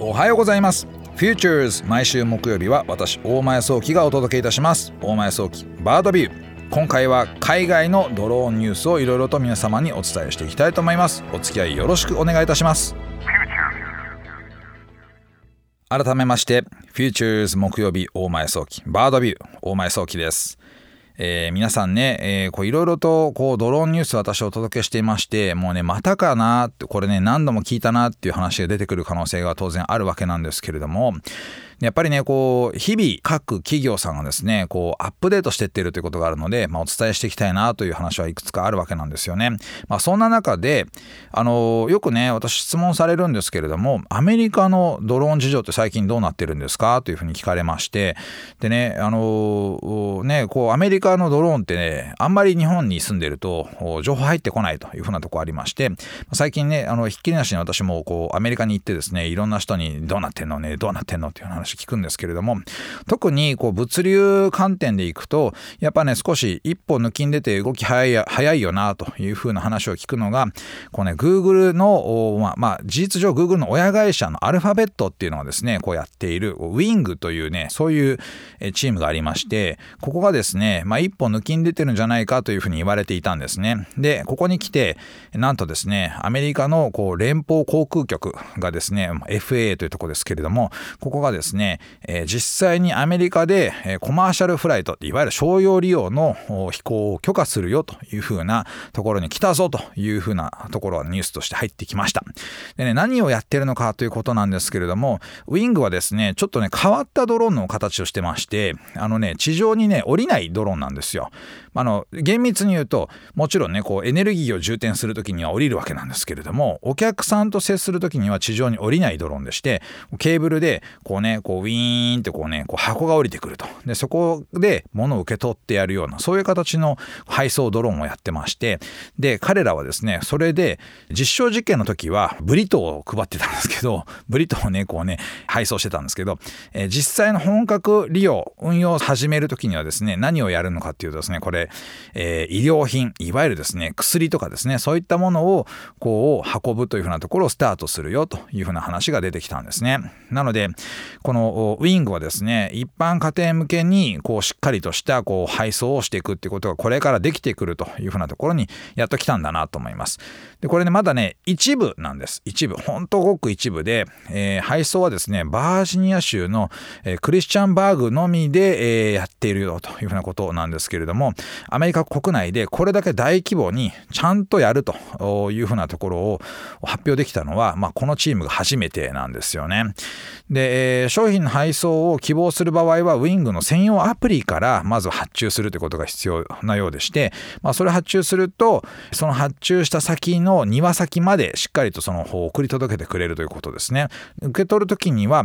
おはようございます。Futures 毎週木曜日は私大前早期がお届けいたします。大前早期バードビュー。今回は海外のドローンニュースをいろいろと皆様にお伝えしていきたいと思います。お付き合いよろしくお願いいたします。改めまして Futures 木曜日大前早期バードビュー。大前早期ですえー、皆さんね、えー、こういろいろとこうドローンニュース私お届けしていまして、もうね、またかなって、これね、何度も聞いたなっていう話が出てくる可能性が当然あるわけなんですけれども、やっぱりね、こう、日々各企業さんがですね、こう、アップデートしていってるということがあるので、まあ、お伝えしていきたいなという話はいくつかあるわけなんですよね。まあ、そんな中で、あの、よくね、私質問されるんですけれども、アメリカのドローン事情って最近どうなってるんですかというふうに聞かれまして、でね、あの、ね、こう、アメリカのドローンってね、あんまり日本に住んでると、情報入ってこないというふうなとこありまして、最近ね、あの、ひっきりなしに私もこう、アメリカに行ってですね、いろんな人にどうなってんのね、どうなってんのっていう話聞くんですけれども特にこう物流観点でいくとやっぱね少し一歩抜きん出て動き早い早いよなというふうな話を聞くのがこうね Google のまあ、まあ、事実上 Google の親会社のアルファベットっていうのはですねこうやっている Wing というねそういうチームがありましてここがですね、まあ、一歩抜きん出てるんじゃないかというふうに言われていたんですね。でここに来てなんとですねアメリカのこう連邦航空局がですね FAA というとこですけれどもここがですね、ねえー、実際にアメリカで、えー、コマーシャルフライトいわゆる商用利用の飛行を許可するよというふうなところに来たぞというふうなところはニュースとして入ってきました。で、ね、何をやってるのかということなんですけれどもウィングはですねちょっとね変わったドローンの形をしてましてあのね地上にね降りないドローンなんですよ。あの厳密に言うともちろんねこうエネルギーを充填する時には降りるわけなんですけれどもお客さんと接する時には地上に降りないドローンでしてケーブルでこうねこうウィーンってこうねこう箱が降りてくると。でそこで物を受け取ってやるようなそういう形の配送ドローンをやってましてで彼らはですねそれで実証実験の時はブリトーを配ってたんですけど ブリトーをねこうね配送してたんですけど、えー、実際の本格利用運用を始める時にはですね何をやるのかっていうとですねこれえー、医療品いわゆるですね薬とかですねそういったものをこう運ぶというふうなところをスタートするよというふうな話が出てきたんですね。なのでこのウィングはですね一般家庭向けにこうしっかりとしたこう配送をしていくっていうことがこれからできてくるというふうなところにやっと来たんだなと思います。でこれねまだね一部なんです。一部。ほんとごく一部で、えー、配送はですねバージニア州の、えー、クリスチャンバーグのみで、えー、やっているよというふうなことなんですけれどもアメリカ国内でこれだけ大規模にちゃんとやるというふうなところを発表できたのは、まあ、このチームが初めてなんですよね。で、商品の配送を希望する場合はウィングの専用アプリからまず発注するということが必要なようでして、まあ、それ発注するとその発注した先の庭先までしっかりとその方を送り届けてくれるということですね。受け取る時には、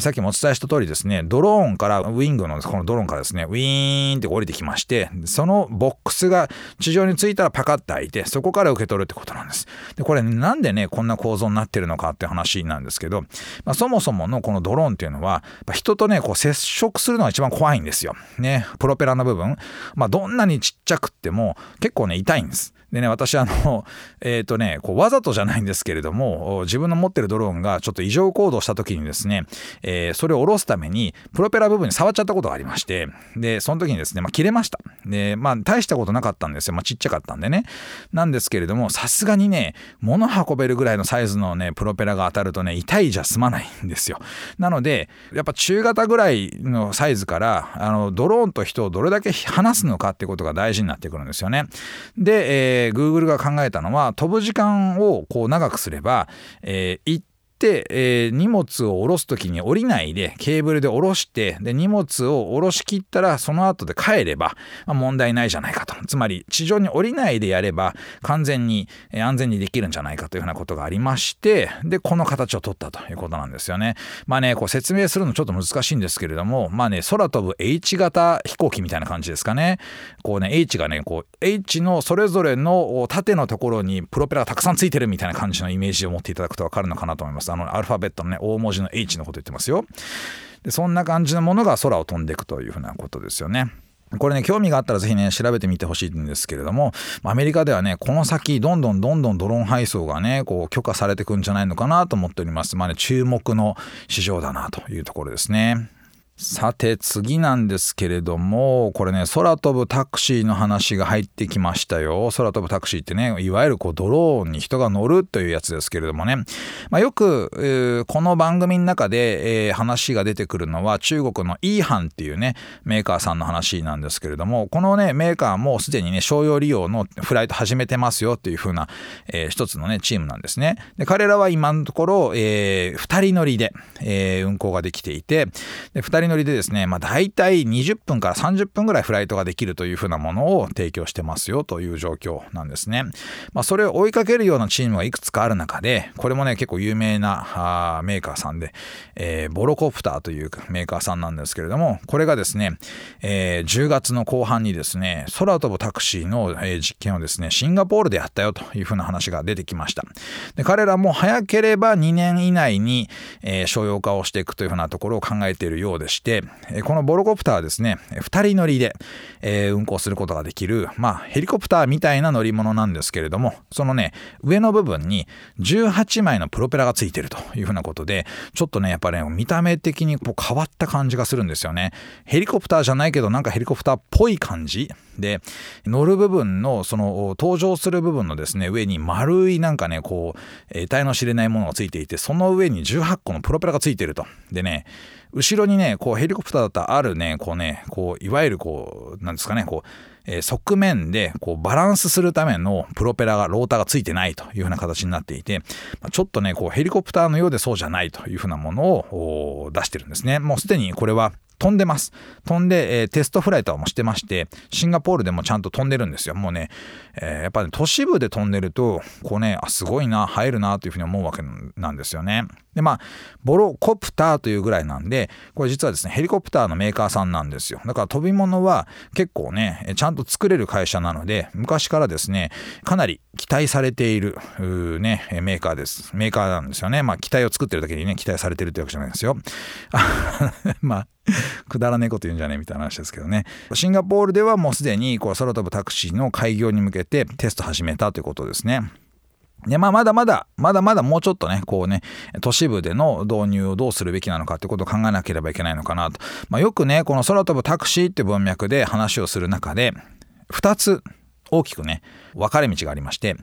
さっきもお伝えした通りですねドローンからウィングのこのドローンからですねウィーンって降りてきましてそのボックスが地上についたらパカッと開いてそこから受け取るってことなんです。でこれなんでねこんな構造になってるのかって話なんですけど、まあ、そもそものこのドローンっていうのは人とねこう接触するのが一番怖いんですよ。ねプロペラの部分、まあ、どんなにちっちゃくっても結構ね痛いんです。でね、私、あの、えっ、ー、とね、こうわざとじゃないんですけれども、自分の持ってるドローンがちょっと異常行動した時にですね、えー、それを下ろすために、プロペラ部分に触っちゃったことがありまして、で、その時にですね、まあ、切れました。で、まあ、大したことなかったんですよ。まあ、ちっちゃかったんでね。なんですけれども、さすがにね、物運べるぐらいのサイズのね、プロペラが当たるとね、痛いじゃ済まないんですよ。なので、やっぱ中型ぐらいのサイズから、あの、ドローンと人をどれだけ離すのかってことが大事になってくるんですよね。で、えーー、Google が考えたのは飛ぶ時間をこう長くすれば、えー、一、えー、荷物を下ろす時に降りないでケーブルで下ろしてで荷物を下ろしきったらその後で帰れば、まあ、問題ないじゃないかとつまり地上に降りないでやれば完全に、え、安全にできるんじゃないかというふうなことがありましてでこの形を取ったということなんですよね。まあねこう説明するのちょっと難しいんですけれどもまあね空飛ぶ H 型飛行機みたいな感じですかね。こうね H がねこう H のそれぞれの縦のところにプロペラがたくさんついてるみたいな感じのイメージを持っていただくと分かるのかなと思います。あのアルファベットのね大文字の H のこと言ってますよでそんな感じのものが空を飛んでいくというふうなことですよねこれね、興味があったら是非ね、調べてみてほしいんですけれども、アメリカではね、この先、どんどんどんどんドローン配送がね、こう、許可されてくんじゃないのかなと思っております。まあね、注目の市場だなというところですね。さて次なんですけれどもこれね空飛ぶタクシーの話が入ってきましたよ。空飛ぶタクシーってねいわゆるこうドローンに人が乗るというやつですけれどもね、まあ、よく、えー、この番組の中で、えー、話が出てくるのは中国のイーハンっていうねメーカーさんの話なんですけれどもこのねメーカーもすでにね商用利用のフライト始めてますよっていう風な、えー、一つのねチームなんですね。で彼らは今のところ、え、2人乗りで、え、運航ができていてで2人人乗りでですね、まあ、大体20分から30分ぐらいフライトができるというふうなものを提供してますよという状況なんですね。まあ、それを追いかけるようなチームがいくつかある中で、これもね、結構有名なメーカーさんで、えー、ボロコプターというメーカーさんなんですけれども、これがですね、えー、10月の後半にですね、空飛ぶタクシーの、え、実験をですね、シンガポールでやったよというふうな話が出てきました。で彼らも早ければ2年以内に、え、商用化をしていくというふうなところを考えているようでして、このボロコプターはですね、2人乗りで、え、運行することができる、まあ、ヘリコプターみたいな乗り物なんですけれども、そのね、上の部分に18枚のプロペラがついてるというふうなことで、ちょっとね、やっぱり、ね、見た目的にこう変わった感じがするんですよね。ヘリコプターじゃないけど、なんかヘリコプターっぽい感じで、乗る部分の、その、登場する部分のですね、上に丸いなんかね、こう、得体の知れないものがついていて、その上に18個のプロペラがついてると。でね、後ろにね、こうヘリコプターだったらあるね、こうね、こう、いわゆるこう、なんですかね、こう、えー、側面でこうバランスするためのプロペラがローターがついてないというふうな形になっていてまちょっとねこうヘリコプターのようでそうじゃないというふうなものを出してるんですねもうすでにこれは飛んでます。飛んで、えー、テストフライトはもしてまして、シンガポールでもちゃんと飛んでるんですよ。もうね、えー、やっぱり、ね、都市部で飛んでると、こうね、あ、すごいな、入るなというふうに思うわけなんですよね。で、まあ、ボロコプターというぐらいなんで、これ実はですね、ヘリコプターのメーカーさんなんですよ。だから飛び物は結構ね、ちゃんと作れる会社なので、昔からですね、かなり期待されている、ね、メーカーです。メーカーなんですよね。まあ、機体を作ってるだけにね、期待されてるってわけじゃないですよ。まあ、くだらねえこと言うんじゃねえみたいな話ですけどね。シンガポールではもうすでにこう空飛ぶタクシーの開業に向けてテスト始めたということですね。で、まあ、まだまだ、まだまだもうちょっとね、こうね、都市部での導入をどうするべきなのかってことを考えなければいけないのかなと。まあ、よくね、この空飛ぶタクシーって文脈で話をする中で、2つ大きくね、分かれ道がありまして、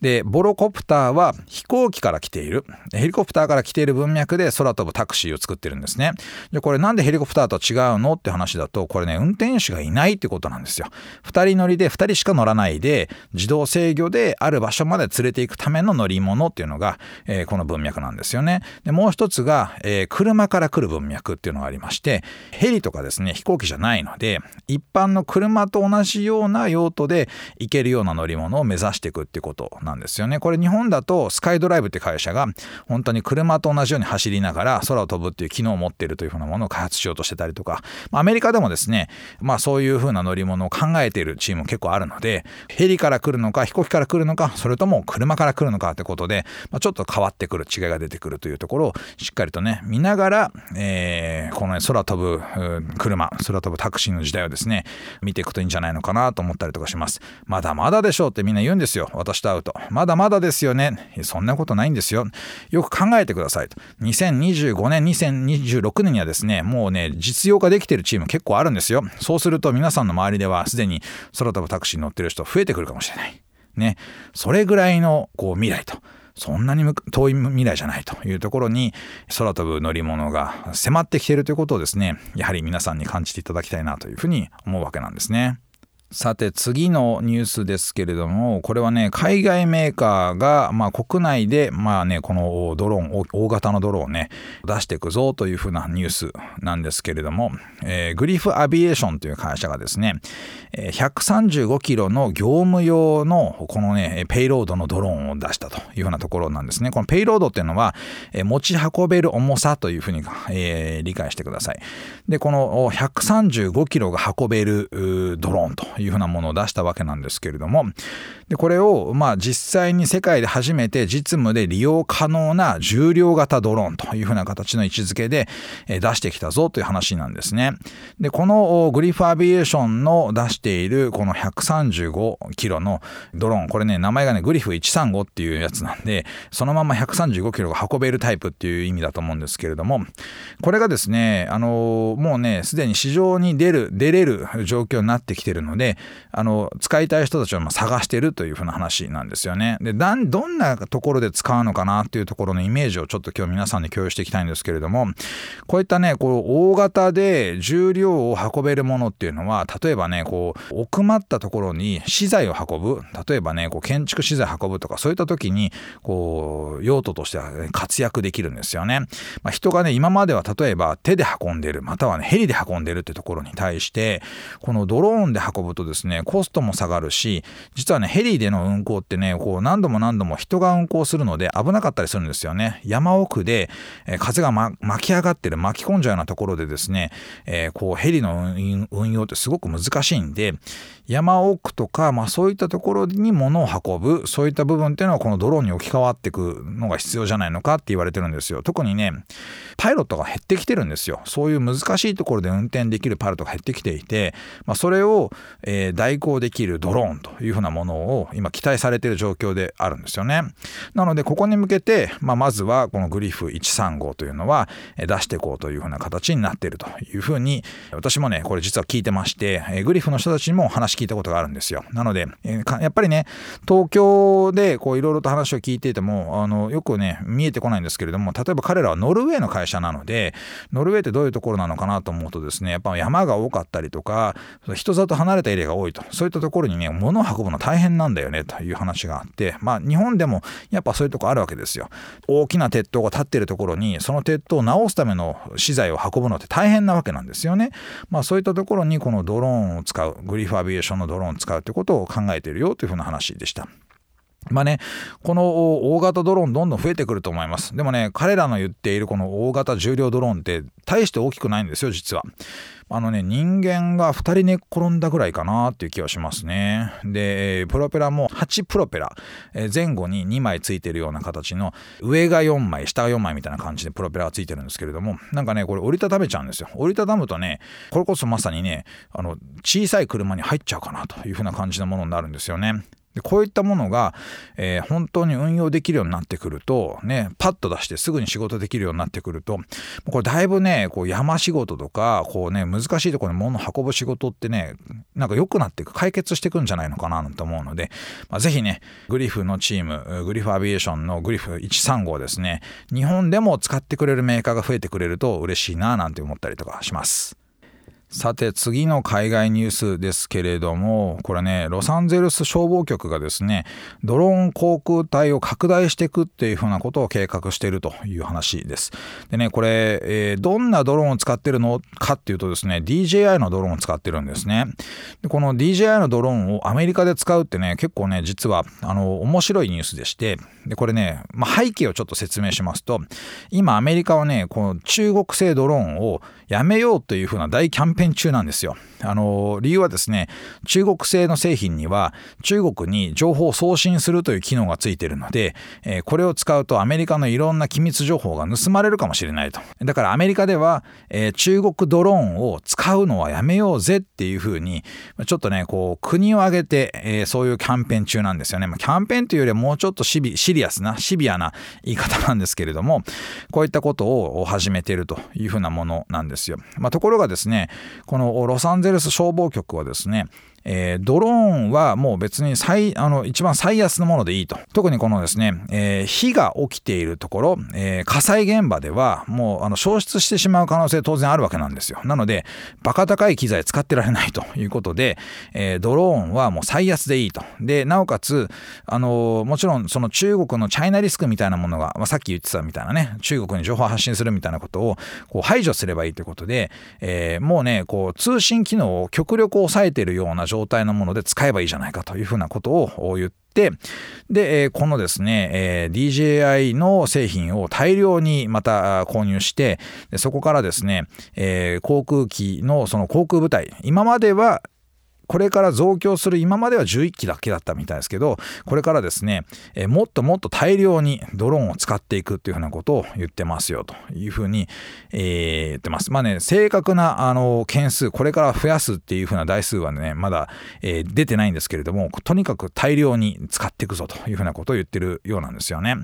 でボロコプターは飛行機から来ている。ヘリコプターから来ている文脈で空飛ぶタクシーを作ってるんですね。でこれなんでヘリコプターと違うのって話だとこれね運転手がいないってことなんですよ。2人乗りで2人しか乗らないで自動制御である場所まで連れていくための乗り物っていうのが、えー、この文脈なんですよね。でもう一つが、えー、車から来る文脈っていうのがありましてヘリとかですね飛行機じゃないので一般の車と同じような用途で行けるような乗り物を目指していくってことなんですよね。これ日本だとスカイドライブって会社が本当に車と同じように走りながら空を飛ぶっていう機能を持っているというふうなものを開発しようとしてたりとか、アメリカでもですね、まあそういうふうな乗り物を考えているチーム結構あるので、ヘリから来るのか飛行機から来るのか、それとも車から来るのかってことで、まあ、ちょっと変わってくる違いが出てくるというところをしっかりとね、見ながら、えー、この、ね、空飛ぶ車、空飛ぶタクシーの時代をですね、見ていくといいんじゃないのかなと思ったりとかします。まだまだでしょうってみんな言うんですよ。私と会うと。まだまだですよね。そんなことないんですよ。よく考えてくださいと。2025年、2026年にはですね、もうね、実用化できてるチーム結構あるんですよ。そうすると皆さんの周りではすでに空飛ぶタクシーに乗ってる人増えてくるかもしれない。ね。それぐらいのこう未来と。そんなに遠い未来じゃないというところに空飛ぶ乗り物が迫ってきているということをですねやはり皆さんに感じていただきたいなというふうに思うわけなんですね。さて次のニュースですけれどもこれはね海外メーカーが、まあ、国内で、まあね、このドローン大型のドローンをね出していくぞというふうなニュースなんですけれども、え、グリフアビエーションという会社がですね135キロの業務用のこのねペイロードのドローンを出したというふうなところなんですね。このペイロードっていうのは持ち運べる重さというふうに、え、理解してください。でこの135キロが運べるドローンと。いうふうなものを出したわけなんですけれどもでこれをまあ実際に世界で初めて実務で利用可能な重量型ドローンというふうな形の位置づけで出してきたぞという話なんですね。でこのグリフアビエーションの出しているこの135キロのドローンこれね名前がねグリフ135っていうやつなんでそのまま135キロが運べるタイプっていう意味だと思うんですけれどもこれがですねあのもうねすでに市場に出る出れる状況になってきてるのでであの使いたい人たちを探してるというふうな話なんですよね。でどんなところで使うのかなっていうところのイメージをちょっと今日皆さんに共有していきたいんですけれどもこういったねこう大型で重量を運べるものっていうのは例えばねこう奥まったところに資材を運ぶ例えばねこう建築資材運ぶとかそういった時にこう用途としては、ね、活躍できるんですよね。まあ、人がね今までは例えば手で運んでるまたはねヘリで運んでるってところに対してこのドローンで運ぶとですねコストも下がるし実はねヘリでの運航ってねこう何度も何度も人が運航するので危なかったりするんですよね。山奥で、え風が、ま、巻き上がってる巻き込んじゃうようなところでですね、えー、こうヘリの運用ってすごく難しいんで山奥とか、まあ、そういったところに物を運ぶそういった部分っていうのはこのドローンに置き換わっていくのが必要じゃないのかって言われてるんですよ。特にねパイロットが減ってきてるんですよ。そういう難しいところで運転できるパイロットが減ってきていて、まあ、それを、えー、代行できるドローンというふうなものを今期待されている状況であるんですよね。なのでここに向けて、まあ、まずはこのグリフ135というのは出していこうというふうな形になっているというふうに私もねこれ実は聞いてまして、えー、グリフの人たちにも話聞いたことがあるんですよ。なので、えー、やっぱりね東京でこういろいろと話を聞いていてもあのよくね見えてこないんですけれども例えば彼らはノルウェーの会社なのでノルウェーってどういうところなのかなと思うとですねやっぱ山が多かったりとか人里離れたエリアが多いとそういったところにね物を運ぶの大変なんだよねという話があってまあ日本でもやっぱそういうとこあるわけですよ。大きな鉄塔が立ってるところにその鉄塔を直すための資材を運ぶのって大変なわけなんですよね。まあそういったところにこのドローンを使うグリフアビエーションのドローンを使うってことを考えているよというふうな話でした。まあね、この大型ドローンどんどん増えてくると思います。でもね、彼らの言っているこの大型重量ドローンって大して大きくないんですよ、実は。あのね、人間が2人寝転んだぐらいかなっていう気はしますね。で、プロペラも8プロペラ、前後に2枚ついてるような形の、上が4枚、下が4枚みたいな感じでプロペラがついてるんですけれども、なんかね、これ折りたためちゃうんですよ。折りたたむとね、これこそまさにね、あの、小さい車に入っちゃうかなというふうな感じのものになるんですよね。でこういったものが、えー、本当に運用できるようになってくるとねパッと出してすぐに仕事できるようになってくるとこれだいぶねこう山仕事とかこうね難しいところに物を運ぶ仕事ってねなんか良くなっていく解決していくんじゃないのかなと思うので、まあ、ぜひねグリフのチームグリフアビエーションのグリフ135ですね日本でも使ってくれるメーカーが増えてくれると嬉しいななんて思ったりとかします。さて次の海外ニュースですけれどもこれねロサンゼルス消防局がですねドローン航空隊を拡大していくっていうふうなことを計画しているという話です。でねこれ、えー、どんなドローンを使ってるのかっていうとですね DJI のドローンを使ってるんですね。でこの DJI のドローンをアメリカで使うってね結構ね実はあの面白いニュースでしてでこれね、まあ、背景をちょっと説明しますと今アメリカはねこの中国製ドローンをやめようというふうな大キャンペーン中なんですよ。あの理由はですね中国製の製品には中国に情報を送信するという機能がついているので、え、これを使うとアメリカのいろんな機密情報が盗まれるかもしれないと。だからアメリカでは、え、中国ドローンを使うのはやめようぜっていうふうにちょっとねこう国を挙げて、え、そういうキャンペーン中なんですよね、ま、キャンペーンというよりはもうちょっとシビシリアスなシビアな言い方なんですけれどもこういったことを始めているというふうなものなんですよ、まあ、ところがですねこのロサンゼルス消防局はですねえー、ドローンはもう別に最あの一番最安のものでいいと。特にこのですね、えー、火が起きているところ、えー、火災現場ではもうあの消失してしまう可能性当然あるわけなんですよ。なのでバカ高い機材使ってられないということで、えドローンはもう最安でいいと。でなおかつあのもちろんその中国のチャイナリスクみたいなものが、まあ、さっき言ってたみたいなね中国に情報発信するみたいなことをこう排除すればいいということで、えもうねこう通信機能を極力抑えてるような状状態のもので使えばいいじゃないかというふうなことを言って、で、このですね、DJI の製品を大量にまた購入して、そこからですね、航空機のその航空部隊、今まではこれから増強する今までは11機だけだったみたいですけどこれからですね、えもっともっと大量にドローンを使っていくっていうふうなことを言ってますよというふうに、えー、言ってます。まあね正確なあの件数これから増やすっていうふうな台数はねまだ、えー、出てないんですけれどもとにかく大量に使っていくぞというふうなことを言ってるようなんですよね。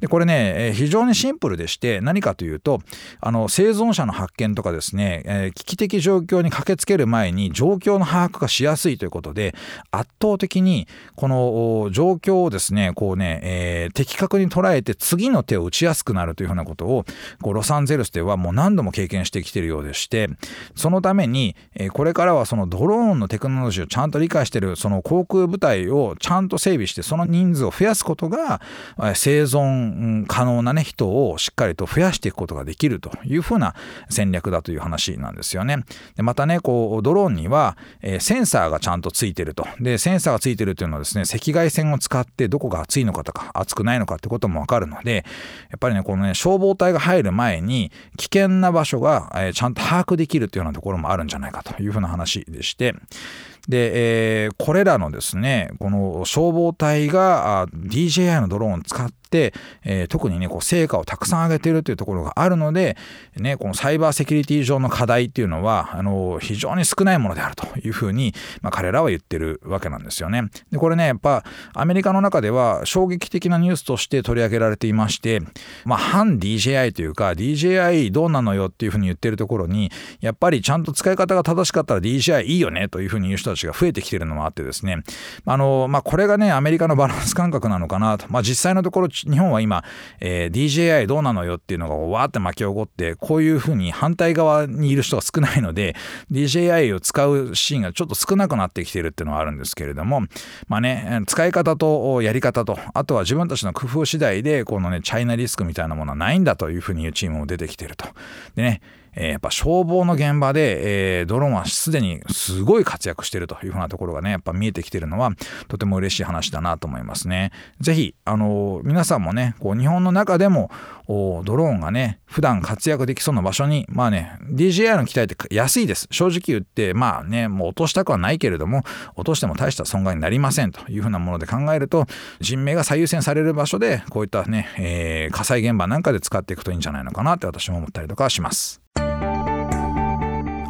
でこれね、え、非常にシンプルでして何かというとあの生存者の発見とかですね、えー、危機的状況に駆けつける前に状況の把握がしやすいということで圧倒的にこの状況をですねこうね、えー、的確に捉えて次の手を打ちやすくなるというふうなことをこうロサンゼルスではもう何度も経験してきているようでしてそのために、えー、これからはそのドローンのテクノロジーをちゃんと理解しているその航空部隊をちゃんと整備してその人数を増やすことが生存可能な、ね、人をしっかりと増やしていくことができるというふうな戦略だという話なんですよね。でまたねこうドローンには、えー、センサーがちゃんとついてると。でセンサーがついてるというのはですね赤外線を使ってどこが熱いのかとか熱くないのかってこともわかるのでやっぱりねこのね消防隊が入る前に危険な場所が、えー、ちゃんと把握できるというようなところもあるんじゃないかというふうな話でして。で、えー、これらのですねこの消防隊が DJI のドローンを使って、えー、特にねこう成果をたくさん上げているというところがあるので、ね、このサイバーセキュリティ上の課題っていうのはあの非常に少ないものであるというふうに、まあ、彼らは言ってるわけなんですよね。でこれねやっぱアメリカの中では衝撃的なニュースとして取り上げられていまして、まあ、反 DJI というか DJI どうなのよっていうふうに言ってるところにやっぱりちゃんと使い方が正しかったら DJI いいよねというふうに言う人ちが増えてきてるのもあってですね。あの、まあ、これがねアメリカのバランス感覚なのかなと、まあ、実際のところ日本は今、えー、DJI どうなのよっていうのがわーって巻き起こってこういうふうに反対側にいる人が少ないので DJI を使うシーンがちょっと少なくなってきてるっていうのはあるんですけれども。まあね使い方とやり方とあとは自分たちの工夫次第でこのねチャイナリスクみたいなものはないんだというふうに言うチームも出てきてると。でねえー、やっぱ消防の現場で、えー、ドローンはすでにすごい活躍してるというふうなところがねやっぱ見えてきてるのはとても嬉しい話だなと思いますね。ぜひあの皆さんもねこう日本の中でもドローンがね普段活躍できそうな場所にまあね DJI の機体って安いです正直言ってまあねもう落としたくはないけれども落としても大した損害になりませんというふうなもので考えると人命が最優先される場所でこういったね、えー、火災現場なんかで使っていくといいんじゃないのかなって私も思ったりとかします。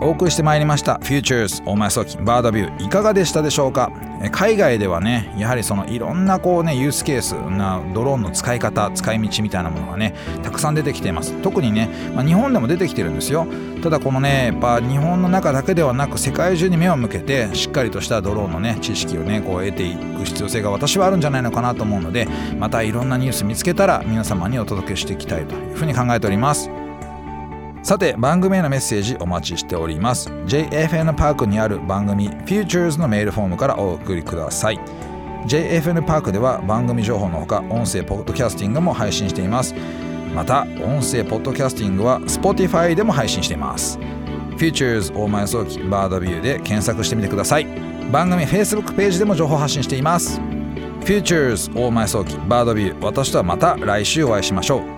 お送りしてまいりました。Futures 大前早期バードビューいかがでしたでしょうか？海外ではねやはりそのいろんなこうねユースケースなドローンの使い方使い道みたいなものがねたくさん出てきています。特にね、まあ、日本でも出てきてるんですよ。ただこのねやっぱ日本の中だけではなく世界中に目を向けてしっかりとしたドローンのね知識をねこう得ていく必要性が私はあるんじゃないのかなと思うのでまたいろんなニュース見つけたら皆様にお届けしていきたいというふうに考えております。さて番組へのメッセージお待ちしております。JFN パークにある番組 Futures のメールフォームからお送りください。JFN パークでは番組情報のほか音声ポッドキャスティングも配信しています。また音声ポッドキャスティングは Spotify でも配信しています。Futures 大前早期バードビューで検索してみてください。番組 Facebook ページでも情報発信しています。Futures 大前早期バードビュー私とはまた来週お会いしましょう。